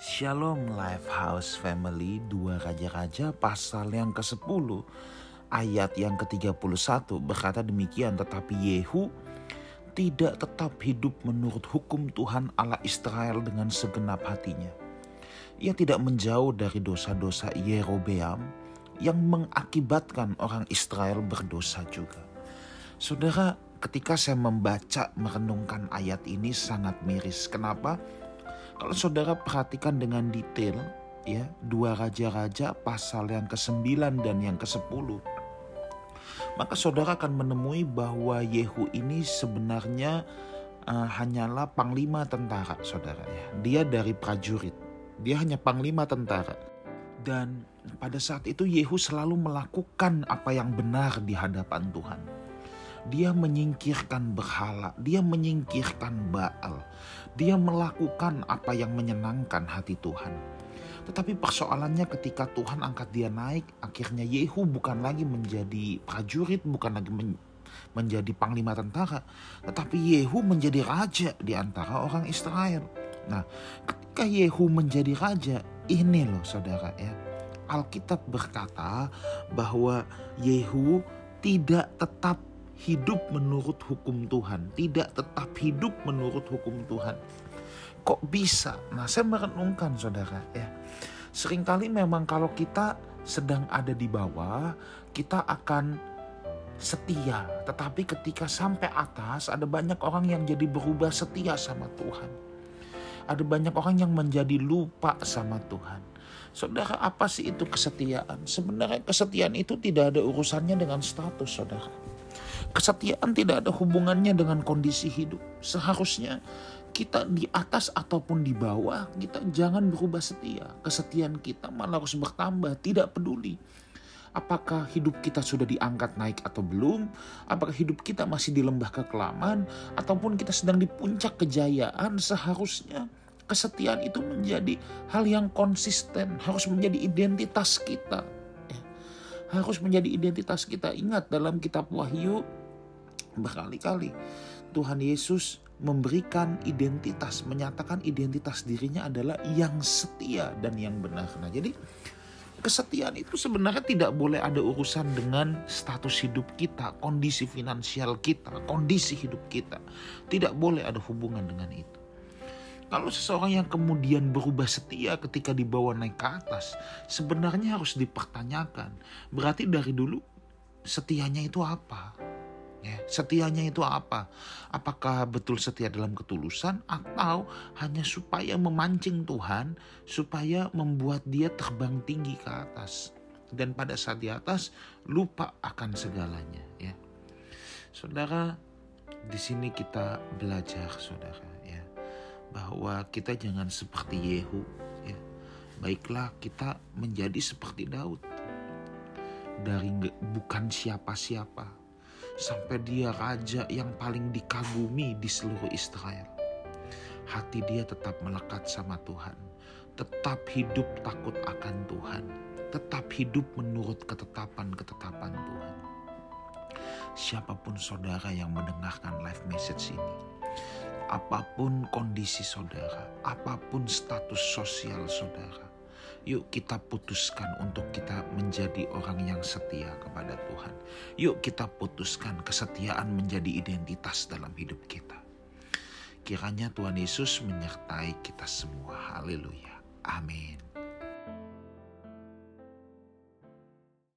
Shalom Lifehouse Family Dua Raja-Raja pasal yang ke-10 Ayat yang ke-31 berkata demikian Tetapi Yehu tidak tetap hidup menurut hukum Tuhan Allah Israel dengan segenap hatinya. Ia tidak menjauh dari dosa-dosa Yerobeam yang mengakibatkan orang Israel berdosa juga. Saudara, ketika saya membaca merenungkan ayat ini sangat miris. Kenapa? Kalau saudara perhatikan dengan detail, ya dua raja-raja pasal yang ke-9 dan yang ke-10 maka saudara akan menemui bahwa Yehu ini sebenarnya uh, hanyalah panglima tentara, saudara ya. Dia dari prajurit. Dia hanya panglima tentara. Dan pada saat itu Yehu selalu melakukan apa yang benar di hadapan Tuhan. Dia menyingkirkan berhala, dia menyingkirkan Baal. Dia melakukan apa yang menyenangkan hati Tuhan tetapi persoalannya ketika Tuhan angkat dia naik, akhirnya Yehu bukan lagi menjadi prajurit, bukan lagi men menjadi panglima tentara, tetapi Yehu menjadi raja di antara orang Israel. Nah, ketika Yehu menjadi raja, ini loh saudara ya. Alkitab berkata bahwa Yehu tidak tetap hidup menurut hukum Tuhan, tidak tetap hidup menurut hukum Tuhan. Kok bisa? Nah, saya merenungkan saudara ya. Seringkali memang kalau kita sedang ada di bawah, kita akan setia. Tetapi ketika sampai atas, ada banyak orang yang jadi berubah setia sama Tuhan. Ada banyak orang yang menjadi lupa sama Tuhan. Saudara, apa sih itu kesetiaan? Sebenarnya kesetiaan itu tidak ada urusannya dengan status, saudara. Kesetiaan tidak ada hubungannya dengan kondisi hidup. Seharusnya kita di atas ataupun di bawah, kita jangan berubah setia. Kesetiaan kita malah harus bertambah, tidak peduli. Apakah hidup kita sudah diangkat naik atau belum? Apakah hidup kita masih di lembah kekelaman? Ataupun kita sedang di puncak kejayaan? Seharusnya kesetiaan itu menjadi hal yang konsisten, harus menjadi identitas kita. Harus menjadi identitas kita. Ingat dalam kitab Wahyu berkali-kali Tuhan Yesus memberikan identitas, menyatakan identitas dirinya adalah yang setia dan yang benar. Nah, jadi kesetiaan itu sebenarnya tidak boleh ada urusan dengan status hidup kita, kondisi finansial kita, kondisi hidup kita. Tidak boleh ada hubungan dengan itu. Kalau seseorang yang kemudian berubah setia ketika dibawa naik ke atas, sebenarnya harus dipertanyakan. Berarti dari dulu setianya itu apa? Ya, setianya itu apa? Apakah betul setia dalam ketulusan atau hanya supaya memancing Tuhan, supaya membuat dia terbang tinggi ke atas dan pada saat di atas lupa akan segalanya, ya. Saudara, di sini kita belajar, saudara, ya, bahwa kita jangan seperti Yehu, ya. Baiklah kita menjadi seperti Daud dari bukan siapa-siapa sampai dia raja yang paling dikagumi di seluruh Israel. Hati dia tetap melekat sama Tuhan, tetap hidup takut akan Tuhan, tetap hidup menurut ketetapan-ketetapan Tuhan. Siapa pun saudara yang mendengarkan live message ini, apa pun kondisi saudara, apa pun status sosial saudara, Yuk kita putuskan untuk kita menjadi orang yang setia kepada Tuhan. Yuk kita putuskan kesetiaan menjadi identitas dalam hidup kita. Kiranya Tuhan Yesus menyertai kita semua. Haleluya. Amin.